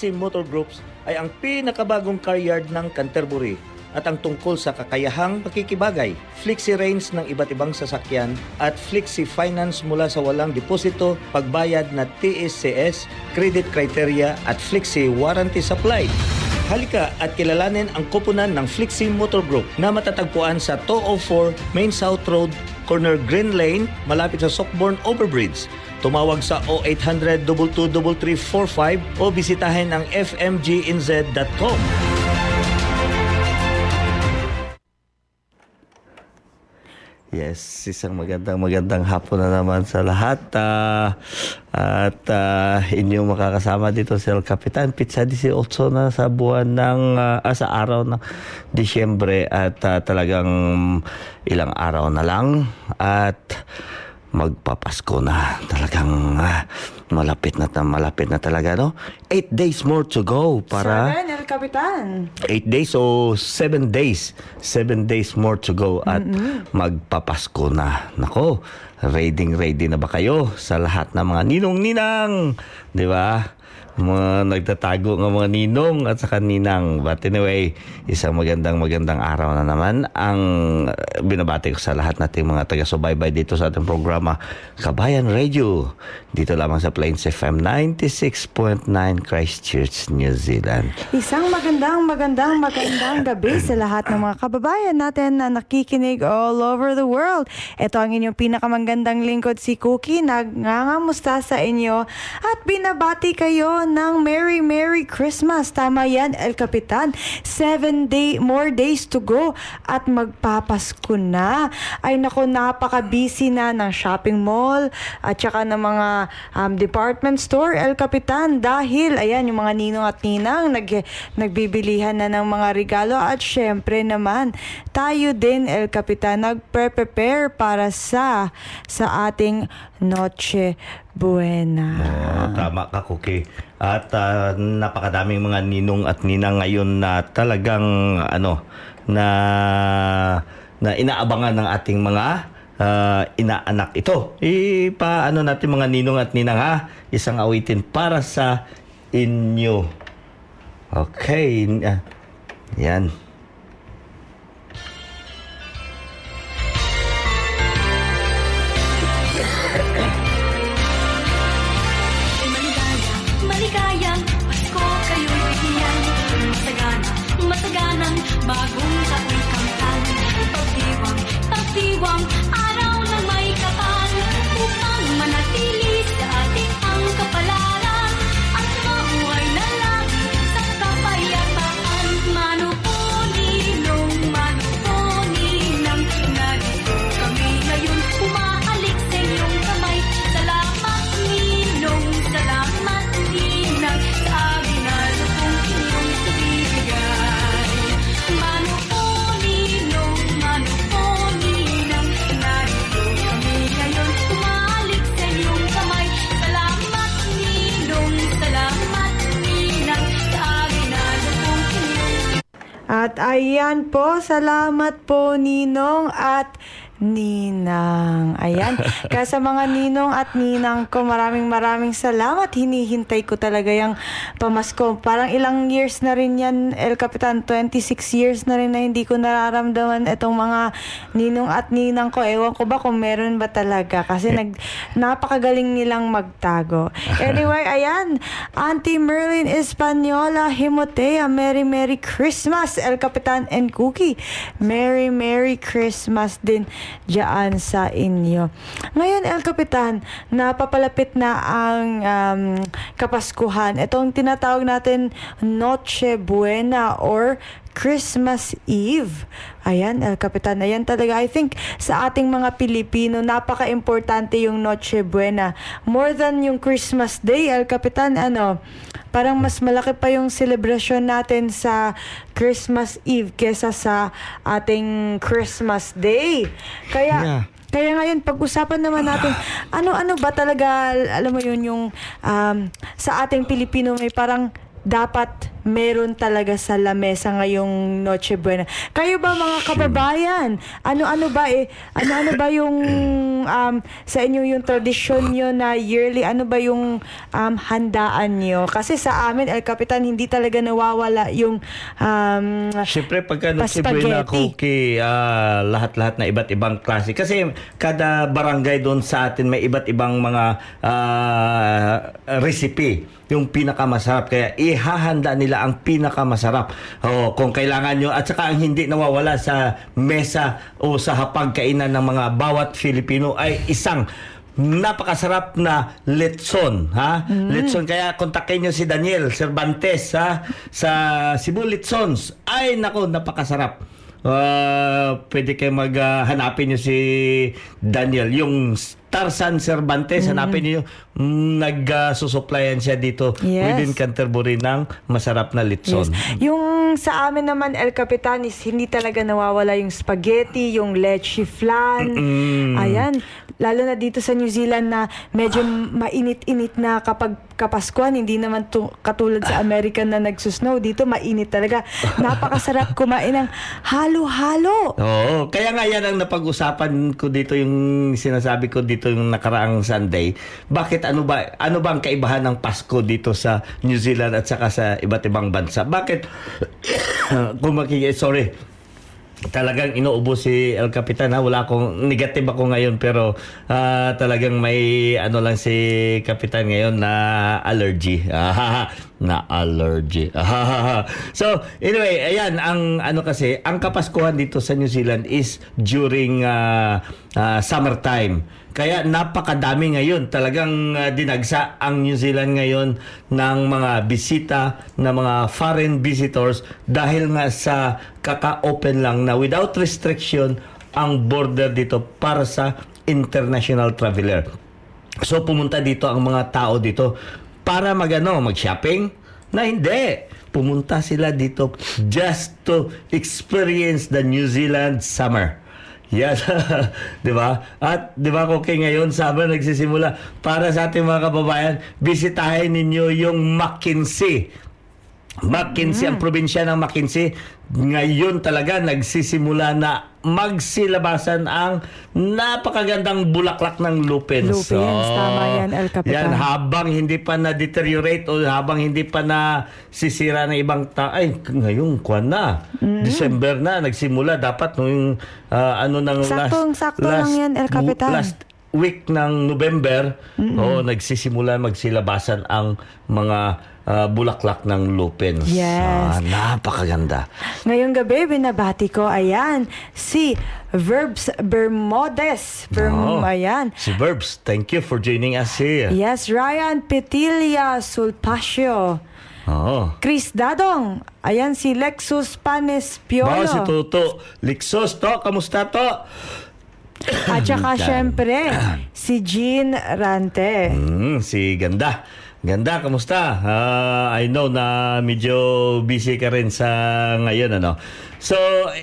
Flexi Motor Groups ay ang pinakabagong car yard ng Canterbury at ang tungkol sa kakayahang pakikibagay, Flexi range ng iba't ibang sasakyan at Flexi Finance mula sa walang deposito, pagbayad na TSCS, credit criteria at Flexi warranty supply. Halika at kilalanin ang koponan ng Flexi Motor Group na matatagpuan sa 204 Main South Road, corner Green Lane, malapit sa Sockborn Overbridge. Tumawag sa 0800 223345 o bisitahin ang fmginz.com. Yes, isang magandang magandang hapon na naman sa lahat. Ah, at ah, inyong makakasama dito si El Capitan. Pizza 18 na sa buwan ng, ah, sa araw ng Disyembre at ah, talagang ilang araw na lang. At magpapasko na. Talagang ah, malapit na malapit na talaga, no? Eight days more to go para... Seven, El Capitan. 8 days o 7 days. 7 days more to go at magpapasko na. Nako, ready ready na ba kayo sa lahat ng mga ninong-ninang? Di ba? Mga nagtatago ng mga ninong at saka ninang. But anyway, isang magandang magandang araw na naman ang uh, binabati ko sa lahat nating mga taga-subaybay dito sa ating programa Kabayan Radio. Dito lamang sa Plains FM 96.9 Christchurch, New Zealand. Isang magandang, magandang, magandang gabi sa lahat ng mga kababayan natin na nakikinig all over the world. Ito ang inyong pinakamanggandang lingkod si Cookie, nagngangamusta sa inyo at binabati kayo ng Merry Merry Christmas. Tama yan, El Capitan. Seven day, more days to go at magpapasko na. Ay nako, napaka-busy na ng shopping mall at saka ng mga um, department store, El Capitan. Dahil, ayan, yung mga ninong at ninang nag, nagbibilihan na ng mga regalo at syempre naman, tayo din, El Capitan, nagpre-prepare para sa sa ating Noche Buena. Oo, tama ka, Cookie. At ah, napakadaming mga ninong at ninang ngayon na talagang ano na na inaabangan ng ating mga ah, inaanak ito. Ipaano natin mga ninong at ninang ha? Isang awitin para sa inyo. Okay. ah, Yan. At ayan po, salamat po Ninong. At Ninang. Ayan. Kaya sa mga ninong at ninang ko, maraming maraming salamat. Hinihintay ko talaga yung pamasko. Parang ilang years na rin yan, El Capitan. 26 years na rin na hindi ko nararamdaman itong mga ninong at ninang ko. Ewan ko ba kung meron ba talaga. Kasi nag, napakagaling nilang magtago. Anyway, ayan. Auntie Merlin Espanola Himotea, Merry Merry Christmas, El Capitan and Cookie. Merry Merry Christmas din dyan sa inyo. Ngayon, El Capitan, napapalapit na ang um, Kapaskuhan. Itong tinatawag natin Noche Buena or Christmas Eve. Ayan, El Capitan. Ayan talaga. I think sa ating mga Pilipino, napaka-importante yung Noche Buena. More than yung Christmas Day, El Capitan, ano, parang mas malaki pa yung celebration natin sa Christmas Eve kesa sa ating Christmas Day. Kaya, Yeah. kaya ngayon, pag-usapan naman natin, ano-ano ba talaga, alam mo yun, yung um, sa ating Pilipino may parang dapat meron talaga sa lamesa ngayong Noche Buena. Kayo ba mga kababayan? Ano-ano ba eh? Ano-ano ba yung um, sa inyo yung tradisyon nyo na yearly? Ano ba yung um, handaan nyo? Kasi sa amin, El Capitan, hindi talaga nawawala yung um, Siyempre, pagka Noche. Buena cookie, ah, lahat-lahat na iba't ibang klase. Kasi kada barangay doon sa atin may iba't ibang mga ah, recipe yung pinakamasarap. Kaya ihahanda nila ang pinakamasarap. Oh, kung kailangan nyo. At saka ang hindi nawawala sa mesa o sa hapagkainan ng mga bawat Filipino ay isang napakasarap na letson ha? Letson kaya kontakin niyo si Daniel Cervantes ha? Sa Cebu Letsons ay nako napakasarap. Ah, pwede kayo maghanapin niyo si Daniel. Yung Tarzan Cervantes hanapin niyo mm, nagsusuplayan siya dito Yes. within Canterbury ng masarap na litson Yes. Yung sa amin naman, El Capitan, is hindi talaga nawawala yung spaghetti, yung leche flan. Ayan. Lalo na dito sa New Zealand na medyo mainit-init na kapag kapaskuhan. Hindi naman to, katulad sa American na nagsusnow. Dito mainit talaga. Napakasarap kumain ng halo-halo. Oo, kaya nga yan ang napag-usapan ko dito yung sinasabi ko dito yung nakaraang Sunday. Bakit ano ba ano ba ang kaibahan ng Pasko dito sa New Zealand at saka sa iba't ibang bansa? Bakit kung makiki sorry talagang inuubo si El Capitan ha wala akong negative ako ngayon pero ah, talagang may ano lang si Kapitan ngayon na allergy na allergy. So anyway ayan ang ano kasi ang kapaskuhan dito sa New Zealand is during ah, ah, summertime. Kaya napakadami ngayon. Talagang ah, dinagsa ang New Zealand ngayon ng mga bisita na mga foreign visitors dahil nga sa kaka-open lang na without restriction ang border dito para sa international traveler. So pumunta dito ang mga tao dito para magano, mag-shopping? Na hindi. Pumunta sila dito just to experience the New Zealand summer. Yan. 'Di ba? At 'di ba okay ngayon summer nagsisimula para sa ating mga kababayan, bisitahin ninyo yung Mackenzie. Mackenzie, ang probinsya ng Mackenzie, ngayon talaga nagsisimula na magsilabasan ang napakagandang bulaklak ng lupins. Lupins, tama yan, El Capitan. Yan, habang hindi pa na-deteriorate o habang hindi pa na sisira ng ibang ta ay ngayon kwan na December na nagsimula dapat nung ah, ano ng Saktong- sakto lang yan, El Capitan. last week ng November oh nagsisimula magsilabasan ang mga ah, bulaklak ng lupins Yes. Ah, napakaganda Ngayong gabi, binabati ko, ayan, si Verbs Bermodes. Berm, Oh, Ayan. si Verbs thank you for joining us here Yes, Ryan Petilia Sulpacio. oh Chris Dadong. Ayan si Lexus Panes Piolo. Bao si Toto Lixos to kamusta to At saka syempre, si Jean Rante. Mm, si Ganda. Ganda, kamusta? Ah, I know na medyo busy ka rin sa ngayon, ano? So,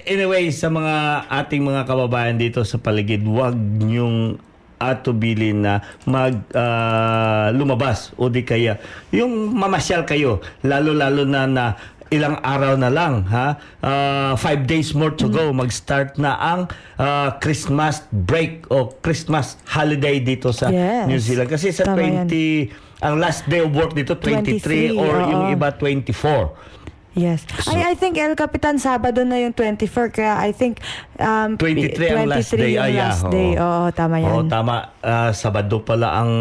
anyway, sa mga ating mga kababayan dito sa paligid, wag niyong atubilin na mag ah, lumabas o di kaya yung mamasyal kayo lalo-lalo na na ilang araw na lang ha Ah, five days more to go mag-start na ang ah, Christmas break o Christmas holiday dito sa Yes. New Zealand kasi sa Tama yan. 20 ang last day of work dito 23, 23, or yung oo. iba 24 Yes. I, I think El Capitan Sabado na yung 24 kaya I think um, 23 ang last day. yung Ah, last day. Oo, tama yan. Oo, tama. Ah, Sabado pala ang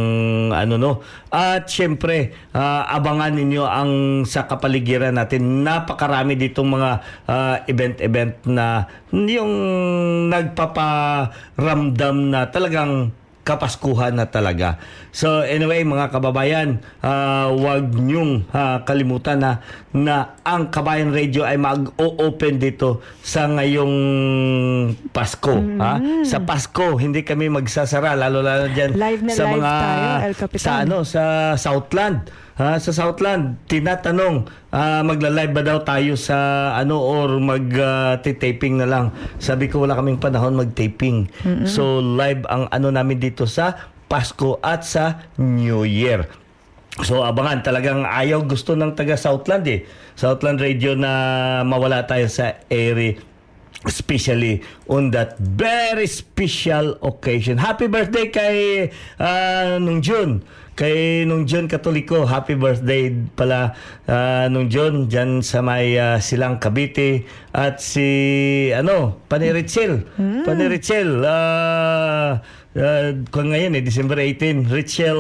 ano no. At syempre, ah, abangan ninyo ang sa kapaligiran natin. Napakarami ditong mga ah, event-event na yung nagpaparamdam na talagang kapaskuhan na talaga. So anyway mga kababayan, ah, wag niyong ah, kalimutan na na ang Kabayan Radio ay mag-o-open dito sa ngayong Pasko. Ha? Sa Pasko, hindi kami magsasara lalo lalo diyan sa live mga tayo, sa ano sa Southland. Ha, sa Southland, tinatanong, ah, magla-live ba daw tayo sa ano or mag-taping na lang. Sabi ko wala kaming panahon mag-taping. So live ang ano namin dito sa Pasko at sa New Year. So abangan talagang ayaw gusto ng taga Southland eh. Southland Radio na mawala tayo sa area especially on that very special occasion. Happy birthday kay ah, nung June. Kay nung June Katoliko, happy birthday pala ah, nung June dyan sa may ah, Silang Cavite. At si ano, Panirichel. Panirichel ah ah, kung ngayon eh, December 18, Richel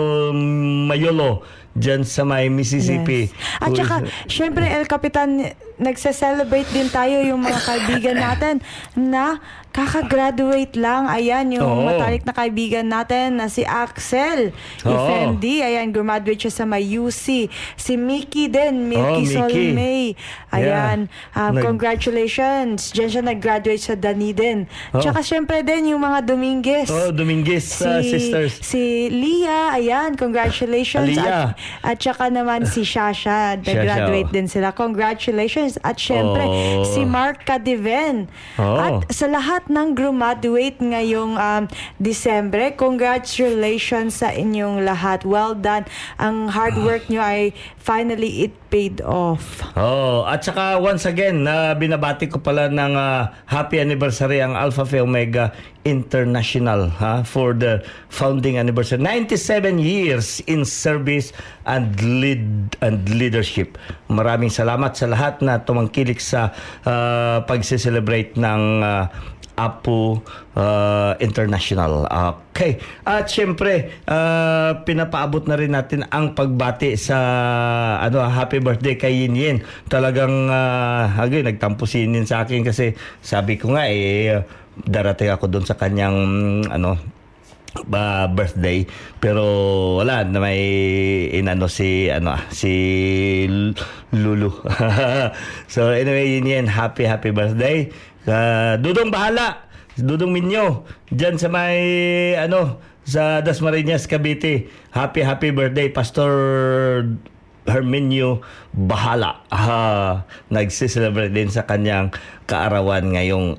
Mayolo dyan sa may Mississippi. Yes. At saka, syempre, El Capitan, nagse-celebrate din tayo yung mga kaibigan natin na kakagraduate lang. Ayan, yung Oo. matalik na kaibigan natin na si Axel. Effendi. Ayan, graduate siya sa may UC. Si Mickey din, Milky Oh, Mickey. Solmay. Ayan, Yeah. um, Nag- congratulations. Diyan siya nag-graduate sa Dunedin. Oh. Tsaka syempre din yung mga Dominguez. Oh, Dominguez uh, sisters. Si Lia, ayan, congratulations. Lia. At, at saka naman si Shasha, nag-graduate oh. din sila. Congratulations. At syempre, Oh. si Mark Cadiven. Oh. At sa lahat ng graduate ngayong um, Disembre, congratulations sa inyong lahat. Well done. Ang hard work nyo ay finally it paid off. Oh, at saka once again, na binabati ko pala ng ah, happy anniversary ang Alpha Phi Omega International ha for the founding anniversary 97 years in service and lead and leadership. Maraming salamat sa lahat na tumangkilik sa ah, pagse-celebrate ng ah, Apo uh, International. Okay. At syempre, uh, pinapaabot na rin natin ang pagbati sa ano happy birthday kay Yin Yin. Talagang uh, agay nagtampo si Yin sa akin kasi sabi ko nga eh darating ako doon sa kanyang ano ba birthday. Pero wala na may inano si ano ah, si Lulu. So anyway yun yan. Happy happy birthday. Ah, Dudong bahala! Dudong Minyo! Diyan sa may ano sa Dasmariñas Cavite. Happy happy birthday Pastor Herminio Bahala. Ah, nagse-celebrate din sa kanyang kaarawan ngayong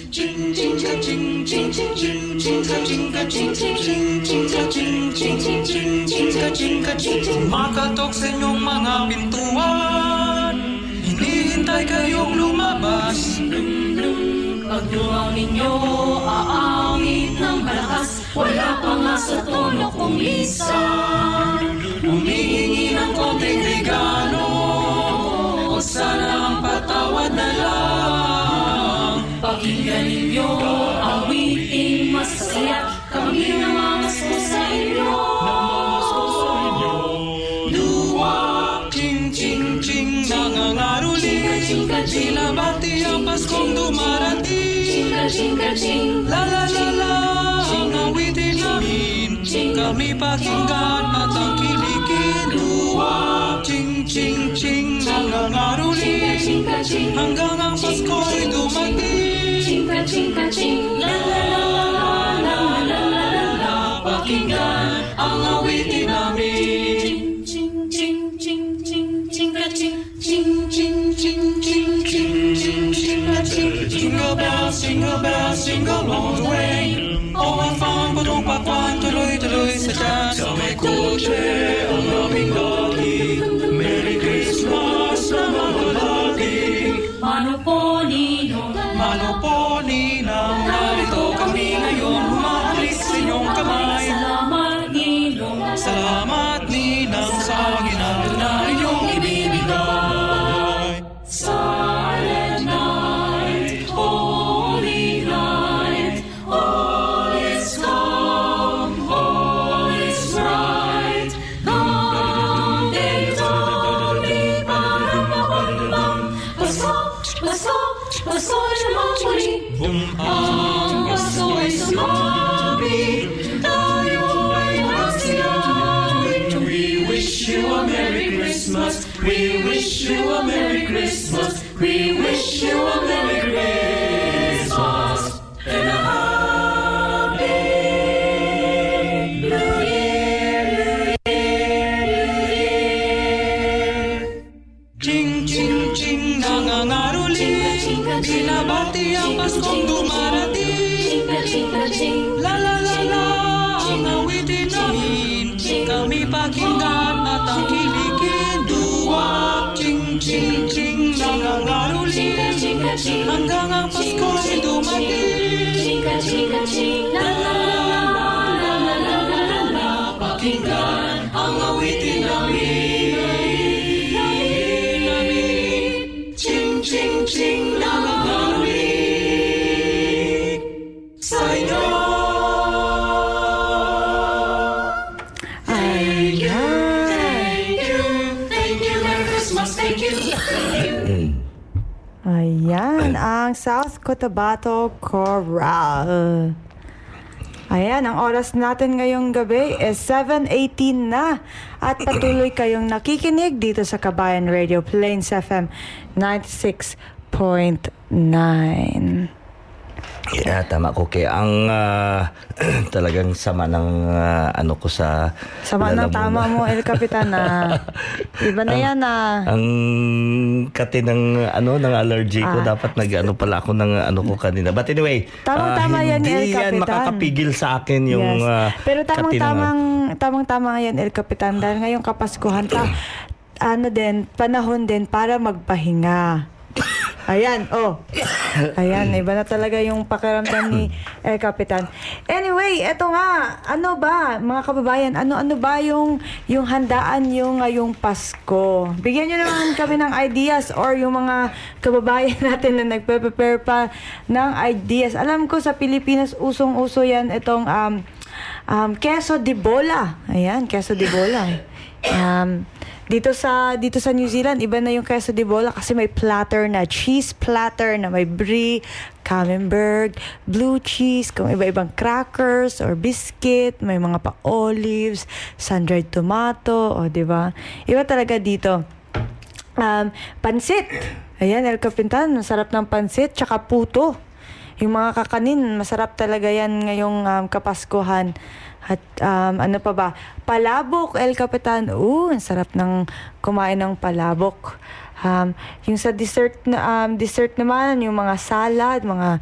Makatok sa inyong mga pintuan. Hinihintay kayong lumabas. Pag duwang ninyo, aawit ng malakas. Wala pa nga sa tono kong lisan Humihingi ng konting regalo O sana ang Pakinggan ninyo, awiting masaya Kami namamasko sa inyo Duwa, ching ching ching Nangangaruli Binabati ang Paskong dumarating Ching-ka-ching-ka-ching La la la la Ang awitin namin Kami pakinggan at ang ching ching ching Nangangaruli chingka, ching. Hanggang ang Pasko'y dumating Chingka, chingka, ching. La la la la la la la la la. Pakinggan ang awitin namin. Jingle bells, jingle bells, jingle all the way Oh, fun, Merry Christmas Manopolino, Manopoli Ayan, ang South Cotabato Choral. Ayan, ang oras natin ngayong gabi is 7.18 na. At patuloy kayong nakikinig dito sa Kabayan Radio Plains FM 96.9. Yeah, tama ko kaya ang ah, talagang sama ng ah, ano ko sa Sama ng tama mo, El Capitan, na. Iba na yan, ah. Ang kati ng ano ng allergy ko Ah. dapat nag ano pala ako ng ano ko kanina. But anyway, Tamang-tama ah, yan, hindi El yan Capitan. makakapigil sa akin yung Yes. ah, Pero kati ng- tamang-tamang tamang-tama yan El Capitan dahil ngayong Kapaskuhan ta ano din panahon din para magpahinga. Ayan, oh. Ayan, iba na talaga yung pakiramdam ni El Capitan. Anyway, eto nga, ano ba, mga kababayan, ano-ano ba yung, yung handaan yung ngayong Pasko? Bigyan nyo naman kami ng ideas or yung mga kababayan natin na nagpe-prepare pa ng ideas. Alam ko sa Pilipinas, usong-uso yan itong um, um, queso de bola. Ayan, queso de bola. Um, dito sa dito sa New Zealand, iba na yung queso de bola kasi may platter na cheese platter na may brie, camembert, blue cheese, kung iba-ibang crackers or biscuit, may mga pa olives, sun-dried tomato, o di ba? Iba talaga dito. Um, pansit. Ayan, El Capitan, masarap ng pansit, tsaka puto. Yung mga kakanin, masarap talaga yan ngayong um, Kapaskuhan. At um, ano pa ba? Palabok, El Capitan. Oo, ang sarap ng kumain ng palabok. Um, yung sa dessert na um, dessert naman, yung mga salad, mga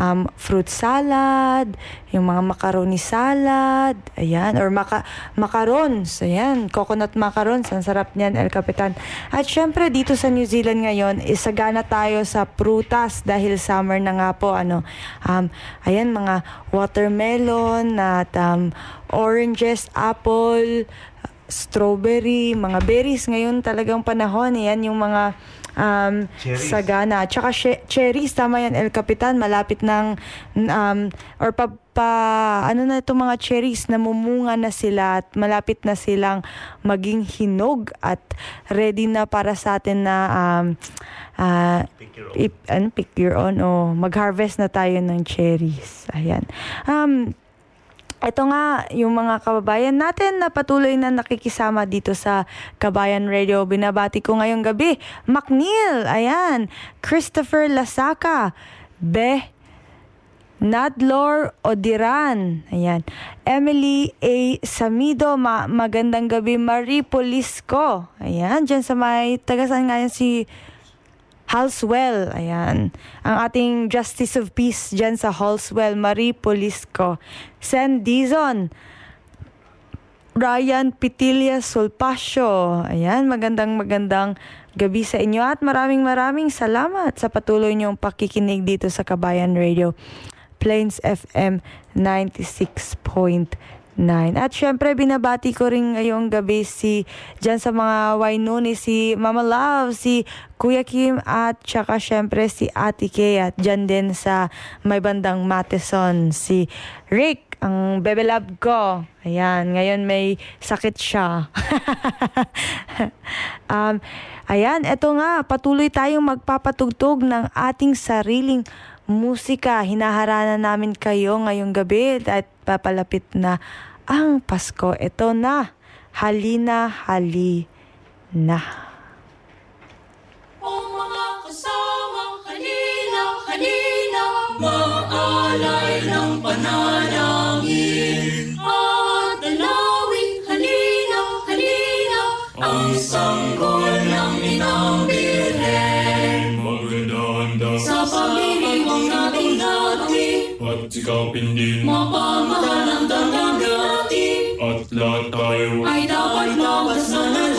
um, fruit salad, yung mga macaroni salad, ayan, or maka macarons, ayan, coconut macarons, ang sarap niyan, El Capitan. At syempre, dito sa New Zealand ngayon, isagana tayo sa prutas dahil summer na nga po, ano, um, ayan, mga watermelon at um, oranges, apple, strawberry, mga berries ngayon talagang panahon, yan yung mga um, sagana. Tsaka she- cherries, tama yan, El Capitan, malapit ng, um, or pa, pa, ano na itong mga cherries, namumunga na sila at malapit na silang maging hinog at ready na para sa atin na um, ah, ip, ano, pick your own o mag-harvest na tayo ng cherries. Ayan. Um, ito nga, yung mga kababayan natin na patuloy na nakikisama dito sa Kabayan Radio. Binabati ko ngayong gabi. McNeil, ayan. Christopher Lasaka. Be Nadlor Odiran. Ayan. Emily A. Samido. Ma- magandang gabi. Marie Polisco. Ayan. Diyan sa may tagasan nga si Halswell, ayan. Ang ating Justice of Peace dyan sa Halswell, Marie Polisco. Sen Dizon, Ryan Pitilla Sulpacio. Ayan, magandang magandang gabi sa inyo at maraming maraming salamat sa patuloy niyong pakikinig dito sa Kabayan Radio. Plains FM 96.9. At syempre, binabati ko rin ngayong gabi si, dyan sa mga Wainuni, si Mama Love, si Kuya Kim, at saka syempre si Ate Kay, at dyan din sa may bandang Matheson, si Rick, ang bebe love ko. Ayan, ngayon may sakit siya. um, ayan, eto nga, patuloy tayong magpapatugtog ng ating sariling musika. Hinaharana namin kayo ngayong gabi at papalapit na ang Pasko. Ito na, halina, hali na. O mga kasama, halina, halina, maalay ng panalangin. At dalawin, halina, halina, ang sanggol ng inang at sikapin din mapamahal ang damdamin natin. at lahat tayo ay dapat labas na nagwatang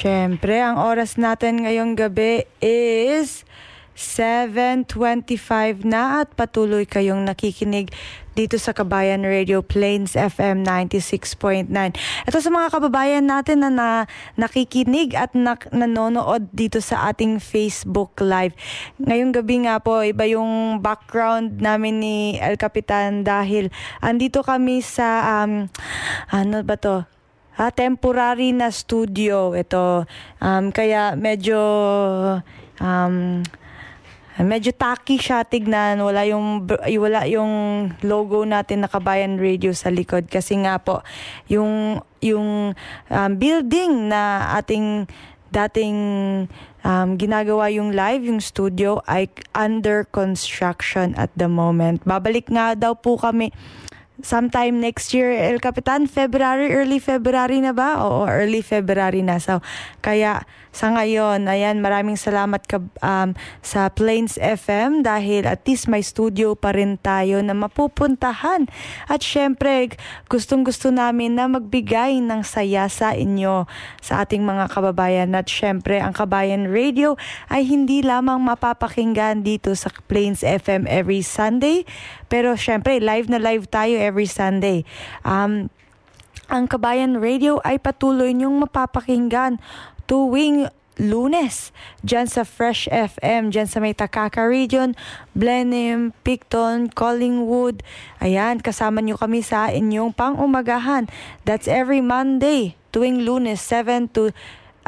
syempre, ang oras natin ngayong gabi is 7.25 na at patuloy kayong nakikinig dito sa Kabayan Radio Plains FM 96.9. Ito sa mga kababayan natin na, na nakikinig at nak, nanonood dito sa ating Facebook Live. Ngayong gabi nga po, iba yung background namin ni El Capitan dahil andito kami sa, um, ano ba to? Ah, temporary na studio ito. Um, kaya medyo um, medyo tacky siya tignan. Wala yung wala yung logo natin na Kabayan Radio sa likod kasi nga po yung yung um, building na ating dating um, ginagawa yung live, yung studio ay under construction at the moment. Babalik nga daw po kami sometime next year, El Capitan, February, early February na ba? Oo, early February na. So, kaya sa ngayon, ayan, maraming salamat ka, um, sa Plains FM dahil at least may studio pa rin tayo na mapupuntahan. At syempre, gustong gusto namin na magbigay ng saya sa inyo, sa ating mga kababayan. At syempre, ang Kabayan Radio ay hindi lamang mapapakinggan dito sa Plains FM every Sunday, pero syempre, live na live tayo every Sunday. Um, ang Kabayan Radio ay patuloy niyong mapapakinggan tuwing lunes dyan sa Fresh FM, dyan sa may Takaka Region, Blenheim, Picton, Collingwood. Ayan, kasama niyo kami sa inyong pang-umagahan. That's every Monday, tuwing lunes, 7 to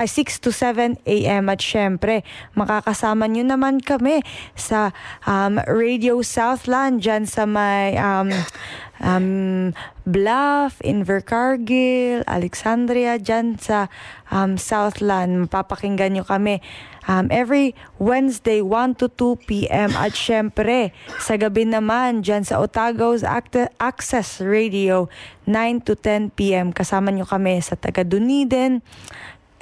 ay 6 to 7 a.m. At syempre, makakasama nyo naman kami sa um, Radio Southland dyan sa may um, um, Bluff, Invercargill, Alexandria, dyan sa um, Southland. Mapapakinggan nyo kami um, every Wednesday 1 to 2 p.m. At syempre, sa gabi naman dyan sa Otago's Act- Access Radio 9 to 10 p.m. Kasama nyo kami sa taga Dunedin,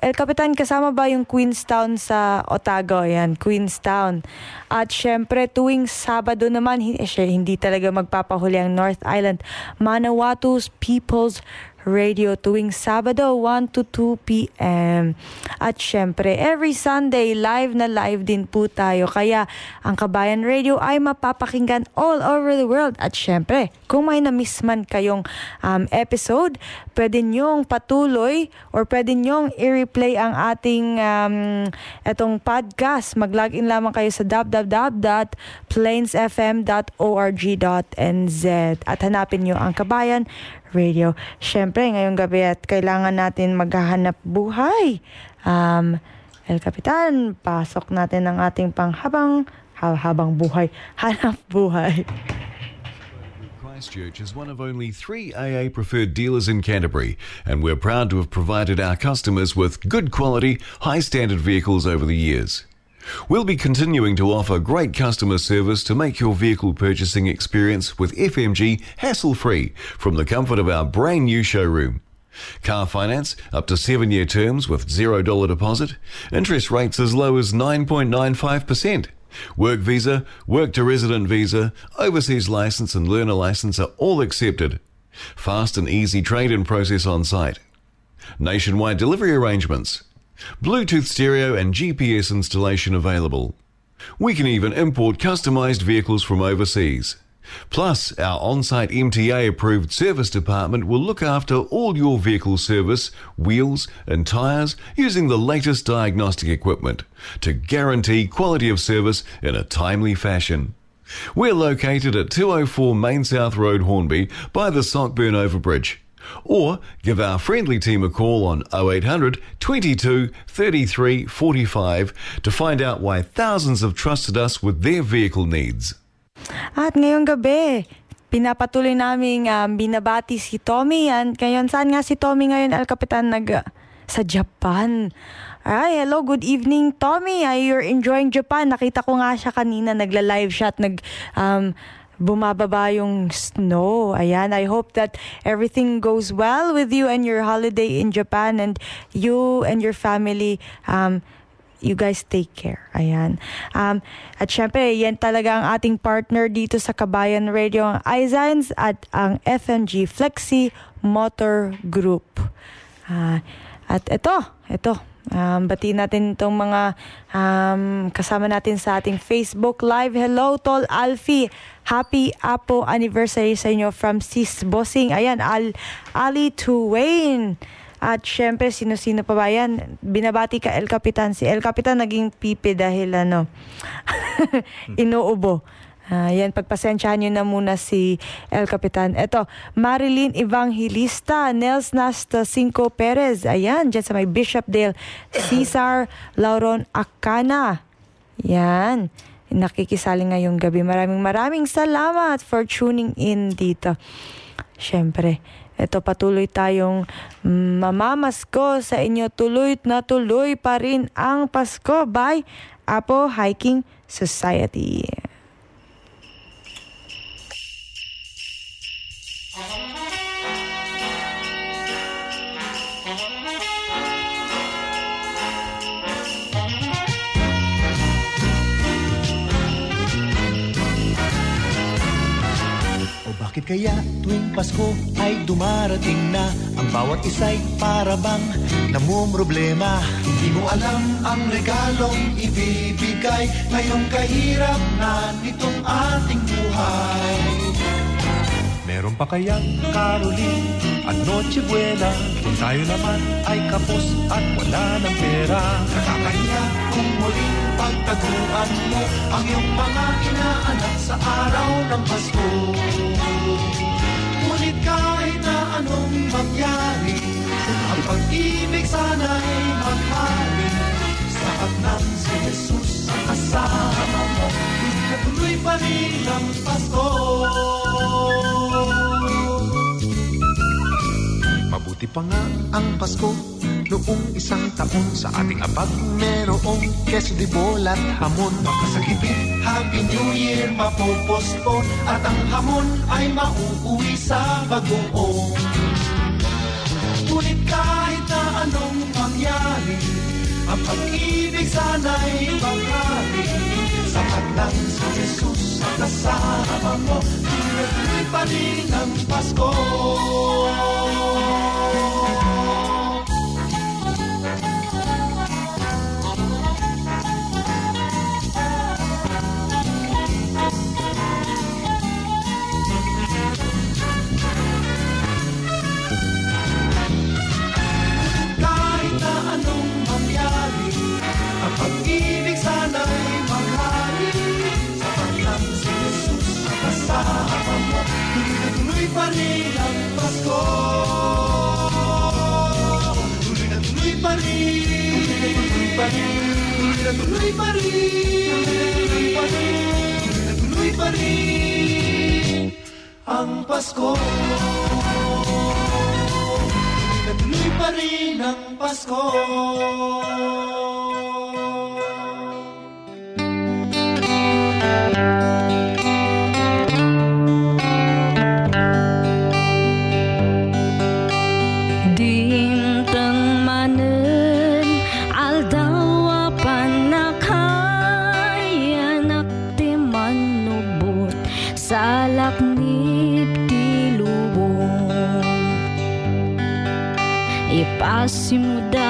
El Capitan, kasama ba yung Queenstown sa Otago? Yan, Queenstown. At syempre, tuwing Sabado naman, eh, hindi talaga magpapahuli ang North Island. Manawatu's People's Radio tuwing Sabado 1 to 2 p.m. At syempre, every Sunday, live na live din po tayo. Kaya ang Kabayan Radio ay mapapakinggan all over the world. At syempre, kung may na-miss man kayong um, episode, pwede nyong patuloy or pwede nyong i-replay ang ating um, etong podcast. Mag-login lamang kayo sa www.plainsfm.org.nz at hanapin nyo ang Kabayan Radio. Siyempre, ngayong gabi at kailangan natin maghahanap buhay. Um, El Capitan, pasok natin ang ating panghabang habang buhay, hanap buhay. Christchurch is one of only three AA preferred dealers in Canterbury, and we're proud to have provided our customers with good quality, high standard vehicles over the years. We'll be continuing to offer great customer service to make your vehicle purchasing experience with FMG hassle free from the comfort of our brand new showroom. Car finance up to seven year terms with $0 deposit, interest rates as low as 9.95%. Work visa, work to resident visa, overseas license, and learner license are all accepted. Fast and easy trade in process on site. Nationwide delivery arrangements. Bluetooth stereo and GPS installation available. We can even import customized vehicles from overseas. Plus, our on site MTA approved service department will look after all your vehicle service, wheels, and tyres using the latest diagnostic equipment to guarantee quality of service in a timely fashion. We're located at 204 Main South Road, Hornby, by the Sockburn Overbridge. Or give our friendly team a call on 0800 22 33 45 to find out why thousands have trusted us with their vehicle needs. At ngayong gabi, pinapatuloy naming um, binabati si Tommy. Yan. Ngayon, saan nga si Tommy ngayon, El Capitan? Nag, sa Japan. Ay, hello, good evening, Tommy. Ay, you're enjoying Japan. Nakita ko nga siya kanina, nagla-live siya at nag, um, bumababa yung snow. Ayan, I hope that everything goes well with you and your holiday in Japan and you and your family um, you guys take care. Ayan. Um, at syempre, yan talaga ang ating partner dito sa Kabayan Radio, ang iZines at ang FNG Flexi Motor Group. Ah, at ito, ito, Um, bati natin itong mga um, kasama natin sa ating Facebook Live. Hello, Tol Alfie. Happy Apo anniversary sa inyo from Sis Bossing. Ayan, Al Ali to Wayne. At syempre, sino-sino pa ba yan? Binabati ka El Capitan. Si El Capitan naging pipi dahil ano, inuubo. Ah, yan, pagpasensyahan nyo na muna si El Capitan. Ito, Marilyn Evangelista, Nels Nasta Cinco Perez. Ayan, dyan sa may Bishopdale. Cesar Lauron Akana. Yan, nakikisali ngayong gabi. Maraming maraming salamat for tuning in dito. Siyempre, ito patuloy tayong mamamasko sa inyo. Tuloy na tuloy pa rin ang Pasko by Apo Hiking Society. Bakit kaya tuwing Pasko ay dumarating na Ang bawat isa'y para bang namumroblema? Di mo alam ang regalong ibibigay Ngayong kahirap na nitong ating buhay Meron pa kayang Caroline at Noche Buena? Kung tayo naman ay kapos at wala ng pera. Nakakahiya kung muling pagtaguan mo Ang iyong mga inaanak sa araw ng Pasko. Ngunit kahit na anong mangyari Ang pag-ibig sana'y maghari Sapat ng si Jesus ang kasama mo Tuloy pa rin ang Pasko. Mabuti pa nga ang Pasko. Noong isang taon sa ating abag Merong keso de bol at hamon. Makasagipin Happy New Year mapopospon. At ang hamon ay mauuwi sa bagoong Ngunit kahit na anong mangyari Ang pag-ibig sana'y maghari Sapat lang si Jesus ang kasama mo Tuloy pa rin ang Pasko pag-ibig pa rin ang Pasko. Tuloy na tuloy pa rin. Tuloy tuloy pa Tuloy na tuloy pa rin. Tuloy na tuloy pa rin. Ang Pasko. Tuloy pa rin ang Pasko se mudar.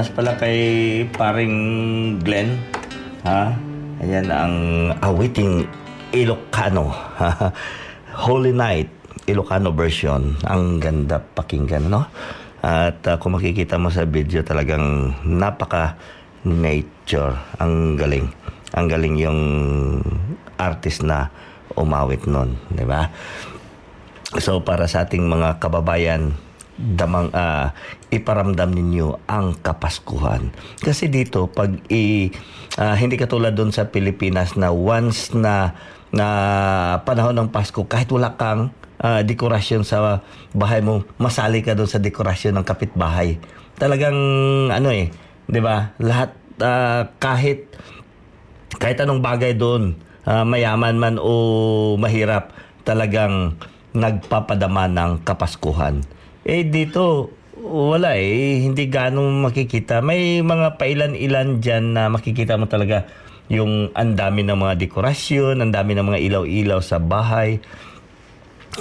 Christmas pala kay paring Glenn. Ha? Ayan ang awiting Ilocano. Holy Night, Ilocano version. Ang ganda pakinggan, no? At uh, kung makikita mo sa video, talagang napaka nature. Ang galing. Ang galing yung artist na umawit nun, di ba? So para sa ating mga kababayan, damang ah, iparamdam ninyo ang kapaskuhan. Kasi dito pag i ah, hindi katulad doon sa Pilipinas na once na na panahon ng Pasko kahit wala kang ah, dekorasyon sa bahay mo, masali ka doon sa dekorasyon ng kapitbahay. Talagang ano eh, 'di ba? Lahat ah, kahit kahit anong bagay doon, ah, mayaman man o mahirap, talagang nagpapadama ng kapaskuhan. Eh dito, wala eh. Hindi ganong makikita. May mga pailan-ilan dyan na makikita mo talaga yung ang dami ng mga dekorasyon, ang dami ng mga ilaw-ilaw sa bahay.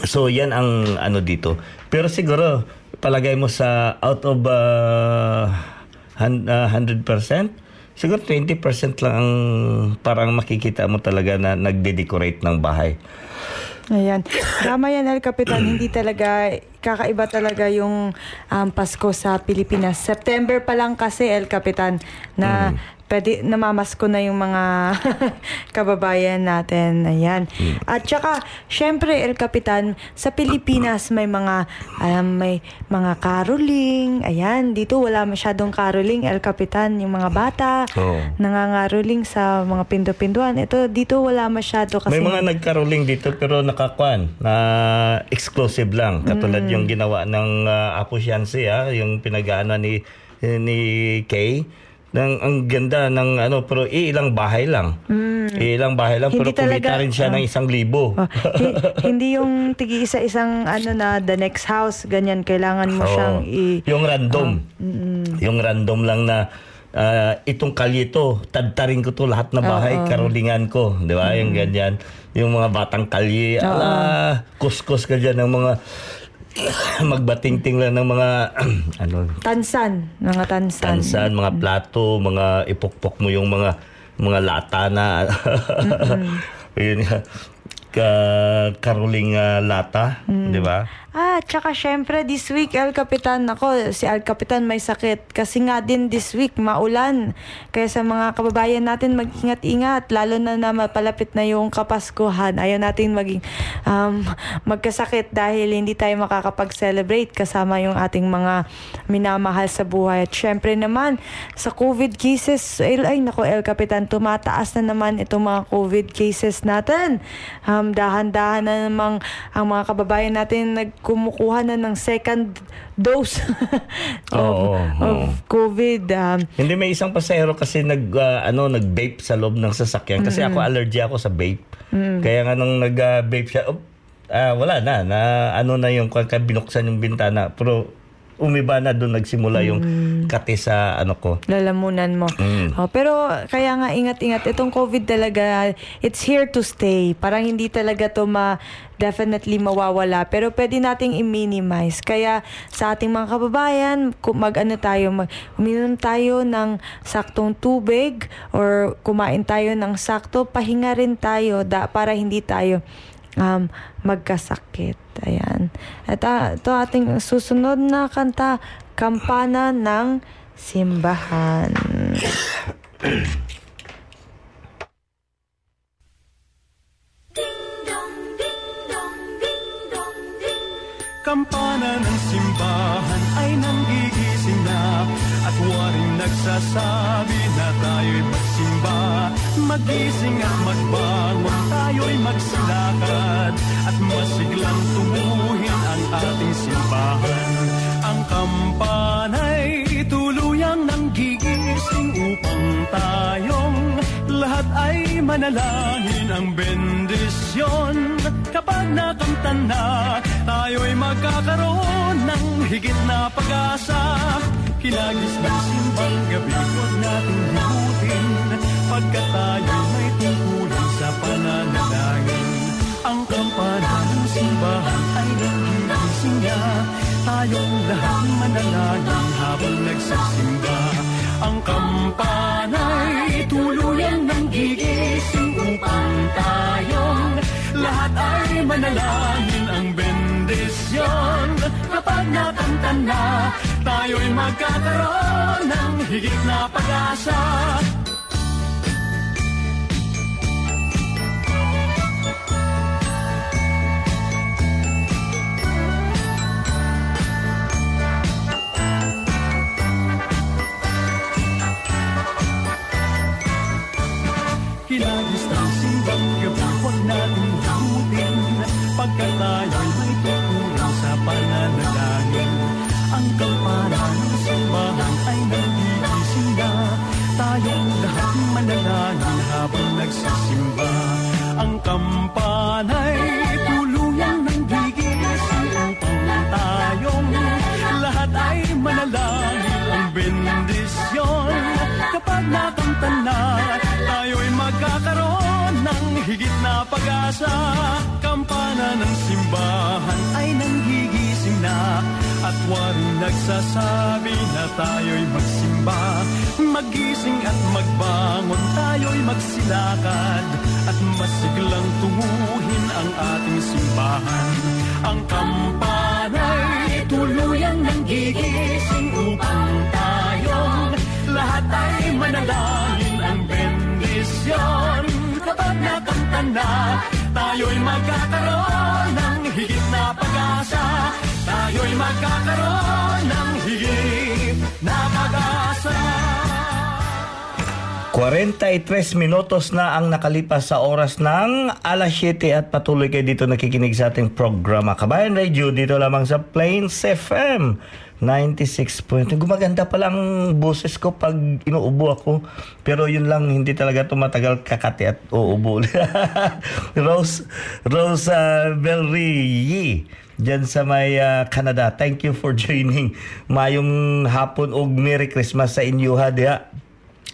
So yan ang ano dito. Pero siguro palagay mo sa out of uh, hun- uh, 100%, siguro 20% lang ang parang makikita mo talaga na nagde-decorate ng bahay. Ayan. Tama yan, El Capitan. Hindi talaga, kakaiba talaga yung um, Pasko sa Pilipinas. September pa lang kasi, El Capitan, na pwede, namamasko na yung mga kababayan natin. Ayan. At saka, syempre, El Capitan, sa Pilipinas may mga, um, may mga caroling. Ayan, dito wala masyadong caroling, El Capitan. Yung mga bata, Oo. nangangaroling sa mga pinto-pintuan. Ito, dito wala masyado kasi... May mga nagkaroling dito pero nakakuan na exclusive lang. Katulad yung ginawa ng uh, Apo Sianse, ah, yung pinag-ano ni ni Kay. Nang ang ganda ng ano pero ilang bahay lang. Ilang bahay lang Hindi pero kumita rin siya ng isang libo. Oh, hi- hindi yung tigi isa isang ano na the next house ganyan kailangan mo Oo. siyang i yung random. yung random lang na ah, itong kalye to, tadtarin ko to lahat na bahay, karolingan ko, 'di ba? Yung ganyan. Yung mga batang kalye, ala, kuskus ka dyan ng mga magbatingting lang ng mga ano tansan mga tansan. tansan, mga plato, mga ipokpok mo yung mga mga lata na. Yun nga. Ka karoling ah, lata, 'di ba? Ah, tsaka syempre this week El Capitan ako si El Capitan may sakit kasi nga din this week maulan. Kaya sa mga kababayan natin mag-ingat-ingat lalo na na mapalapit na yung Kapaskuhan. Ayaw natin maging um, magkasakit dahil hindi tayo makakapag-celebrate kasama yung ating mga minamahal sa buhay. At syempre naman sa COVID cases, ay, ay nako El Capitan, tumataas na naman itong mga COVID cases natin. Um, dahan-dahan na namang ang mga kababayan natin nagkumukuha na ng second dose of, Oo, of oo. COVID. Um, Hindi may isang pasahero kasi nag ah, ano nag-vape sa loob ng sasakyan kasi ako allergy ako sa vape. Kaya nga nung nag-vape siya, op, ah, wala na na ano na yung binuksan yung bintana pero umiba na doon nagsimula yung kate sa ano ko. lalamunan mo. Mm. Oh, pero kaya nga ingat-ingat itong COVID talaga it's here to stay. Parang hindi talaga to ma definitely mawawala pero pwede nating i-minimize. Kaya sa ating mga kababayan, mag-ano tayo, mag, uminom tayo ng saktong tubig or kumain tayo ng sakto, pahinga rin tayo da, para hindi tayo um, magkasakit. Ayan. At ah, ito ating susunod na kanta, Kampana ng Simbahan. Kampana ng simbahan ay nanggigising na At waring nagsasabi na tayo'y magsimba Magising at magbangon, tayo'y magsilakad. At masiglang tumuhin ang ating simbahan. Ang kampana'y tuluyang nanggigising upang tayong lahat ay manalangin ang bendisyon. Kapag nakamtan na, tayo'y magkakaroon ng higit na pag-asa. Kinagis ng simbang gabi, huwag nating limutin Pagkat tayo'y may tungkulin sa pananalangin. Ang kampana ng simbahan ay nanggigising niya. Tayong lahat manalangin habang nagsasimba Ang kampana'y tuluyan ng gigising upang tayong lahat ay manalangin. Ang bendisyon Kapag nakanta na, tayo'y magkakaroon ng higit na pag-asa pag-asa Kampana ng simbahan ay nanggigising na. At waring nagsasabi na tayo'y magsimba Magising at magbangon tayo'y magsilakad. At masiglang tunguhin ang ating simbahan. Ang kampana'y tuluyang nanggigising upang tayong lahat ay manalangin ang bendisyon. Kapag nakanta na, tayo'y magkakaroon ng higit na pag-asa. Tayo'y magkakaroon ng higit na pag-asa 43 minutos na ang nakalipas sa oras ng alas 7 at patuloy kayo dito nakikinig sa ating programa Kabayan Radio dito lamang sa Plains FM 96 point. Gumaganda pa lang boses ko pag inuubo ako. Pero yun lang, hindi talaga tumatagal kakati at uubo. Rose, Rose uh, Belry Yee dyan sa may uh, Canada. Thank you for joining. Mayong hapon og Merry Christmas sa inyo ha diha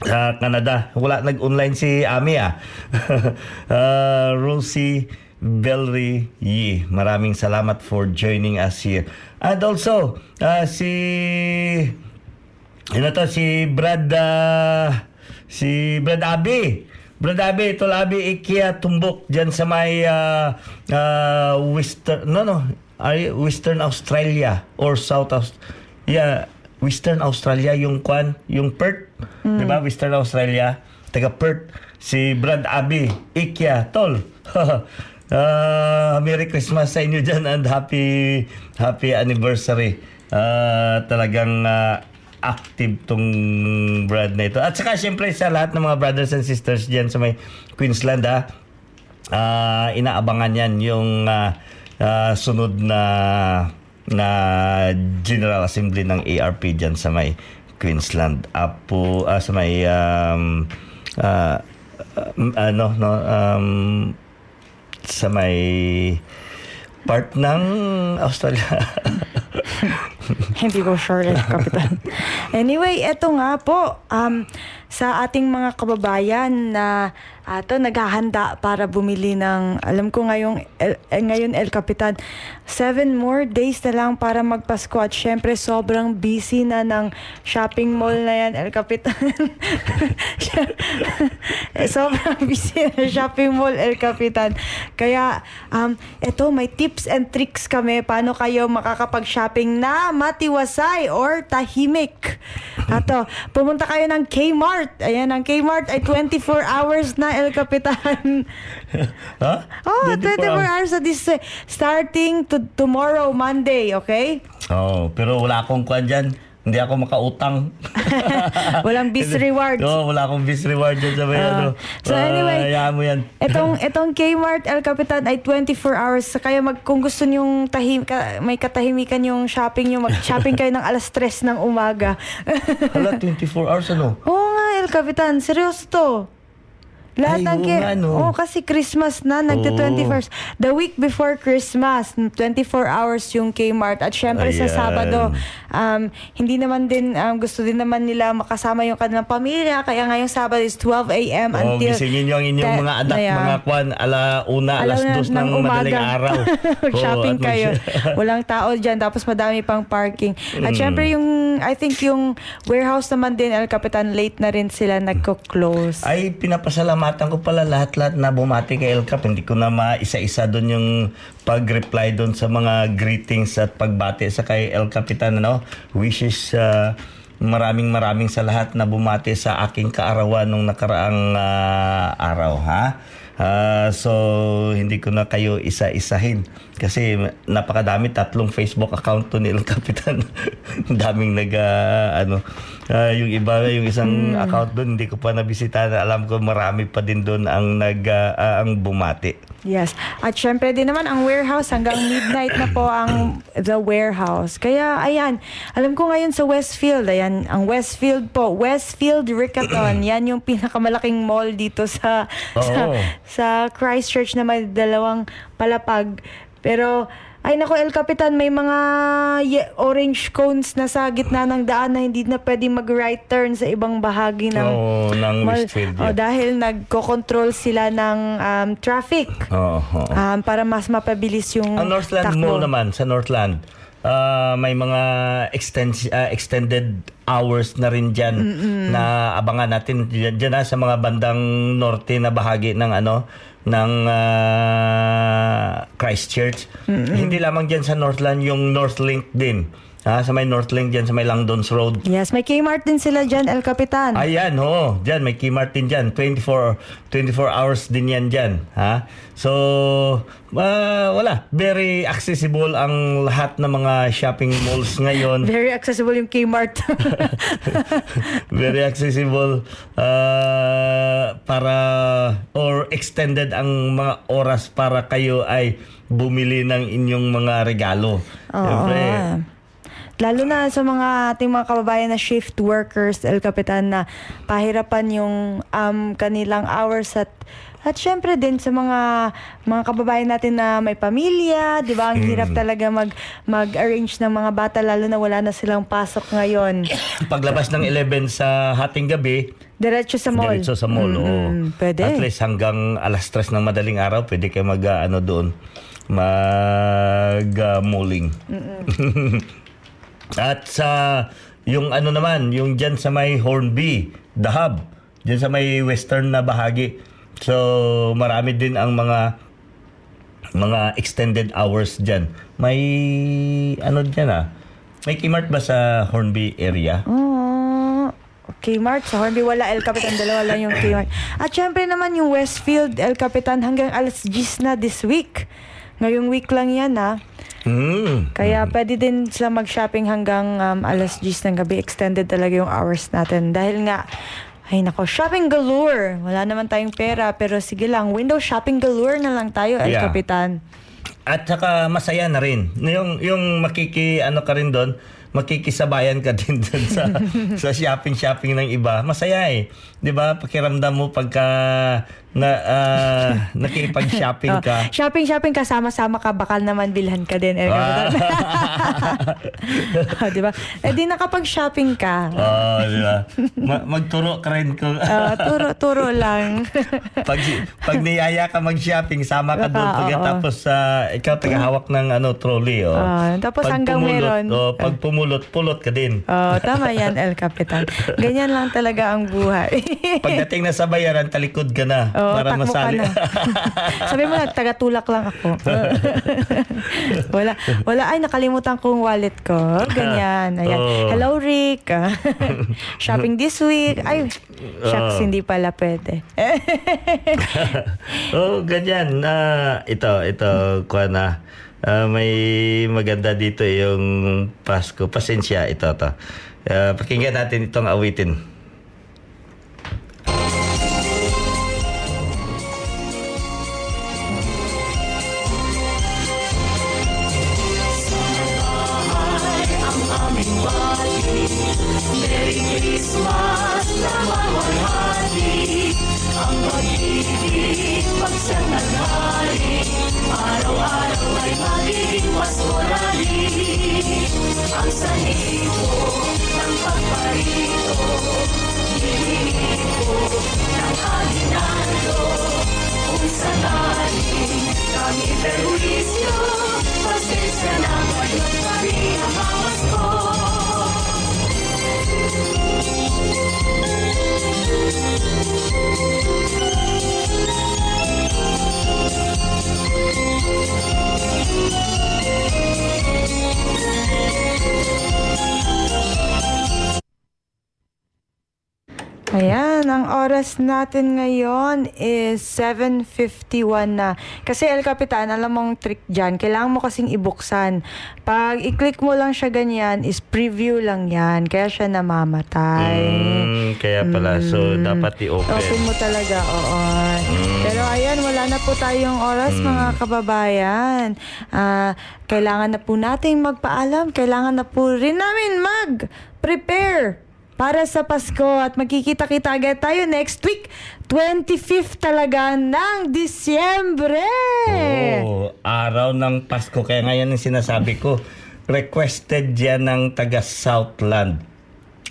sa Canada. Wala nag-online si Ami ah. uh, Rosie Belry Yee. Maraming salamat for joining us here. And also, uh, si ano to, si Brad uh, si Brad Abi. Brad Abi, ito Abi Ikia Tumbok dyan sa may uh, uh, Western, no no, Western Australia or South Australia. Yeah, Western Australia yung kwan, yung Perth, Mm. 'di ba? Western Australia, taga Perth. Si Brad Abi Ikia Tol. Ah, Merry Christmas sa inyo dyan and happy happy anniversary. Ah, talagang ah, active tong Brad na ito. At saka syempre sa lahat ng mga brothers and sisters dyan sa may Queensland ah, ah, inaabangan yan yung ah, ah, sunod na na General Assembly ng ARP dyan sa may Queensland. Apo ah, sa may um, um, ano no um, sa may part ng Australia. Hindi ko sure, eh, Kapitan. anyway, eto nga po, um, sa ating mga kababayan na ato naghahanda para bumili ng, alam ko ngayong, el, eh, ngayon El Capitan, seven more days na lang para magpasko at syempre sobrang busy na ng shopping mall na yan El Capitan. Eh, sobrang busy na shopping mall El Capitan. Kaya, um, eto may tips and tricks kami paano kayo makakapag-shopping na matiwasay or tahimik. Ato, pumunta kayo ng Kmart. Ayan, ang Kmart ay 24 hours na El Capitan. ha? Oh, 24 hours sa this eh, starting to tomorrow Monday, okay? Oh, pero wala akong kwan dyan. Hindi ako makautang. Walang bis rewards. Oo, wala akong bis reward dyan sa may Ah. ano. So Ah, anyway, hayaan mo yan. Itong itong Kmart El Capitan ay 24 hours. Kaya mag kung gusto niyo tahim ka, may katahimikan yung shopping niyo, mag-shopping kayo ng alas 3 ng umaga. Hala, 24 hours ano? Oo nga El Capitan, seryoso to. Lahat Ay, ng ki- nga, no. Oh, kasi Christmas na, nagte-21st. The week before Christmas, 24 hours yung Kmart. At syempre sa Ayan. Sabado, um, hindi naman din, um, gusto din naman nila makasama yung kanilang pamilya. Kaya ngayong Sabado is 12 a.m. Oh, until... gisingin nyo ang inyong te- mga anak, Yeah. mga kwan, ala una, alas Alam na- dos ng, madaling araw. Shopping at kayo. Walang tao dyan. Tapos madami pang parking. At Mm. syempre yung, I think yung warehouse naman din, El Capitan, late na rin sila nagko-close. Ay, pinapasalamatan ko pala lahat-lahat na bumati kay El Cap. Hindi ko na maisa-isa doon yung pag-reply doon sa mga greetings at pagbati sa kay El Capitan. Ano? Wishes uh, maraming maraming sa lahat na bumati sa aking kaarawan nung nakaraang ah, araw. Ha? Ah, so, hindi ko na kayo isa-isahin. Kasi napakadami, tatlong Facebook account to ni El Capitan. Daming nag, ah, ano, ah, yung iba, yung isang account doon, hindi ko pa nabisita. Alam ko marami pa din doon ang nag, ah, ah, ang bumati. Yes. At syempre din naman ang warehouse hanggang midnight na po ang the warehouse. Kaya ayan, alam ko ngayon sa Westfield, ayan, ang Westfield po, Westfield Rickathon, yan yung pinakamalaking mall dito sa sa, sa Christchurch na may dalawang palapag. Pero ay nako El Capitan, may mga orange cones na sa gitna ng daan na hindi na pwede mag-right turn sa ibang bahagi ng Oo, ng mall. Westfield, Oh, dahil nagko-control sila ng um, traffic. Oo. oo. Um, para mas mapabilis yung Ang Northland takbo. Mall naman, sa Northland, ah, may mga extens- ah, extended hours na rin dyan na abangan natin dyan, dyan na sa mga bandang norte na bahagi ng ano ng ah, Christchurch. Hindi lamang dyan sa Northland, yung Northlink din. Ha, sa may Northlink dyan, sa may Langdons Road. Yes, may Kmart din sila dyan, El Capitan. Ayan, oo. Diyan, may Kmart din dyan. 24, 24 hours din yan dyan. Ha? So, ah, wala. Very accessible ang lahat ng mga shopping malls ngayon. Very accessible yung Kmart. Very accessible ah, para or extended ang mga oras para kayo ay bumili ng inyong mga regalo. Siyempre, Lalo na sa mga ating mga kababayan na shift workers, El Capitan, na pahirapan yung um, kanilang hours at at syempre din sa mga mga kababayan natin na may pamilya, 'di ba? Ang hirap talaga mag mag-arrange ng mga bata lalo na wala na silang pasok ngayon. paglabas ng 11 sa hating gabi, Diretso sa mall. Diretso sa mall, oo. Mm, pwede. At least hanggang alas 3 ng madaling araw, pwede kayo mag, ah, ano doon, mag ah, mulling. At sa, yung ano naman, yung dyan sa may Hornby, The Hub, dyan sa may western na bahagi. So, marami din ang mga mga extended hours dyan. May, ano dyan ah, may Kmart ba sa Hornby area? Oh, Kmart. Sa Hornby wala El Capitan. Dalawa lang yung Kmart. At syempre naman yung Westfield El Capitan hanggang alas 10 na this week. Ngayong week lang yan ha. Hmm. Kaya pwede din sila mag-shopping hanggang um, alas 10 ng gabi. Extended talaga yung hours natin. Dahil nga, ay nako, shopping galore. Wala naman tayong pera. Pero sige lang, window shopping galore na lang tayo, El Yeah. Capitan. At saka masaya na rin. Yung yung makiki ano ka rin doon, makikisabayan ka din doon sa sa shopping shopping ng iba. Masaya eh. 'Di ba? Pakiramdam mo pagka na ah, nakikipag-shopping ka. Oh, shopping, shopping, kasama-sama ka, bakal naman bilhan ka din. El Capitan. oh, di ba? Eh di nakapag-shopping ka. Oh, di ba? Ma- magturo ka rin kung Ah, turo-turo lang. pag pag niyaya ka mag-shopping, sama ka Baka, doon oo. pagkatapos sa ikaw tagahawak ng ano trolley oh. Ah, tapos hanggang pumulot, meron. Oh, pag pumulot, pulot ka din. Oh, tama yan, El Capitan. Ganyan lang talaga ang buhay. Pagdating na sa bayaran, talikod ka na Oh, para takbo masali. ka na. Sabi mo, nagtagatulak lang ako. wala, wala, ay, nakalimutan kong wallet ko. Ganyan. Ayan. Oh. Hello, Rick. Shopping this week. Ay, shucks, Oh. hindi pala pwede. oh, ganyan. na ito, ito, kuha na. Ah, may maganda dito yung Pasko. Pasensya, ito, to. Ah, pakinggan natin itong awitin. Kung sakaling kami perwisyo Pasensya na ngayon kami Ayan, ang oras natin ngayon is 7.51 na. Kasi El Capitan, alam mong trick dyan, kailangan mo kasing ibuksan. Pag i-click mo lang siya ganyan, is preview lang yan. Kaya siya namamatay. Mm, kaya pala, so dapat i-open. Open mo talaga, oo. Pero ayan, wala na po tayong oras mga kababayan. Ah, kailangan na po nating magpaalam. Kailangan na po rin namin mag-prepare para sa Pasko at magkikita-kita agad tayo next week 25th talaga ng Disyembre Oo, araw ng Pasko. Kaya ngayon ang sinasabi ko, requested yan ng taga Southland.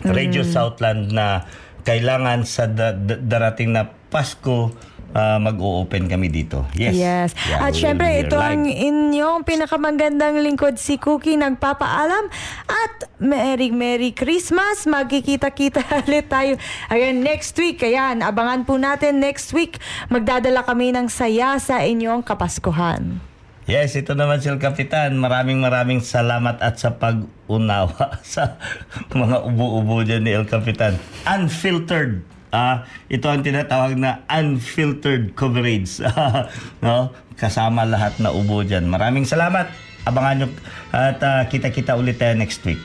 Radio Mm. Southland na kailangan sa da- da- darating na Pasko, ah, mag-o-open kami dito. Yes. Yes. Yeah, At syempre, ito live. ang inyong pinakamagandang lingkod si Cookie nagpapaalam. At Merry Merry Christmas. Magkikita-kita ulit tayo again next week. Ayan, abangan po natin next week. Magdadala kami ng saya sa inyong kapaskuhan. Yes, ito naman si El Capitan. Maraming maraming salamat at sa pag-unawa sa mga ubo-ubo dyan ni El Capitan. Unfiltered. Ah, ito ang tinatawag na unfiltered coverage. no? Kasama lahat na ubo dyan. Maraming salamat. Abangan nyo at ah, kita-kita ulit tayo next week.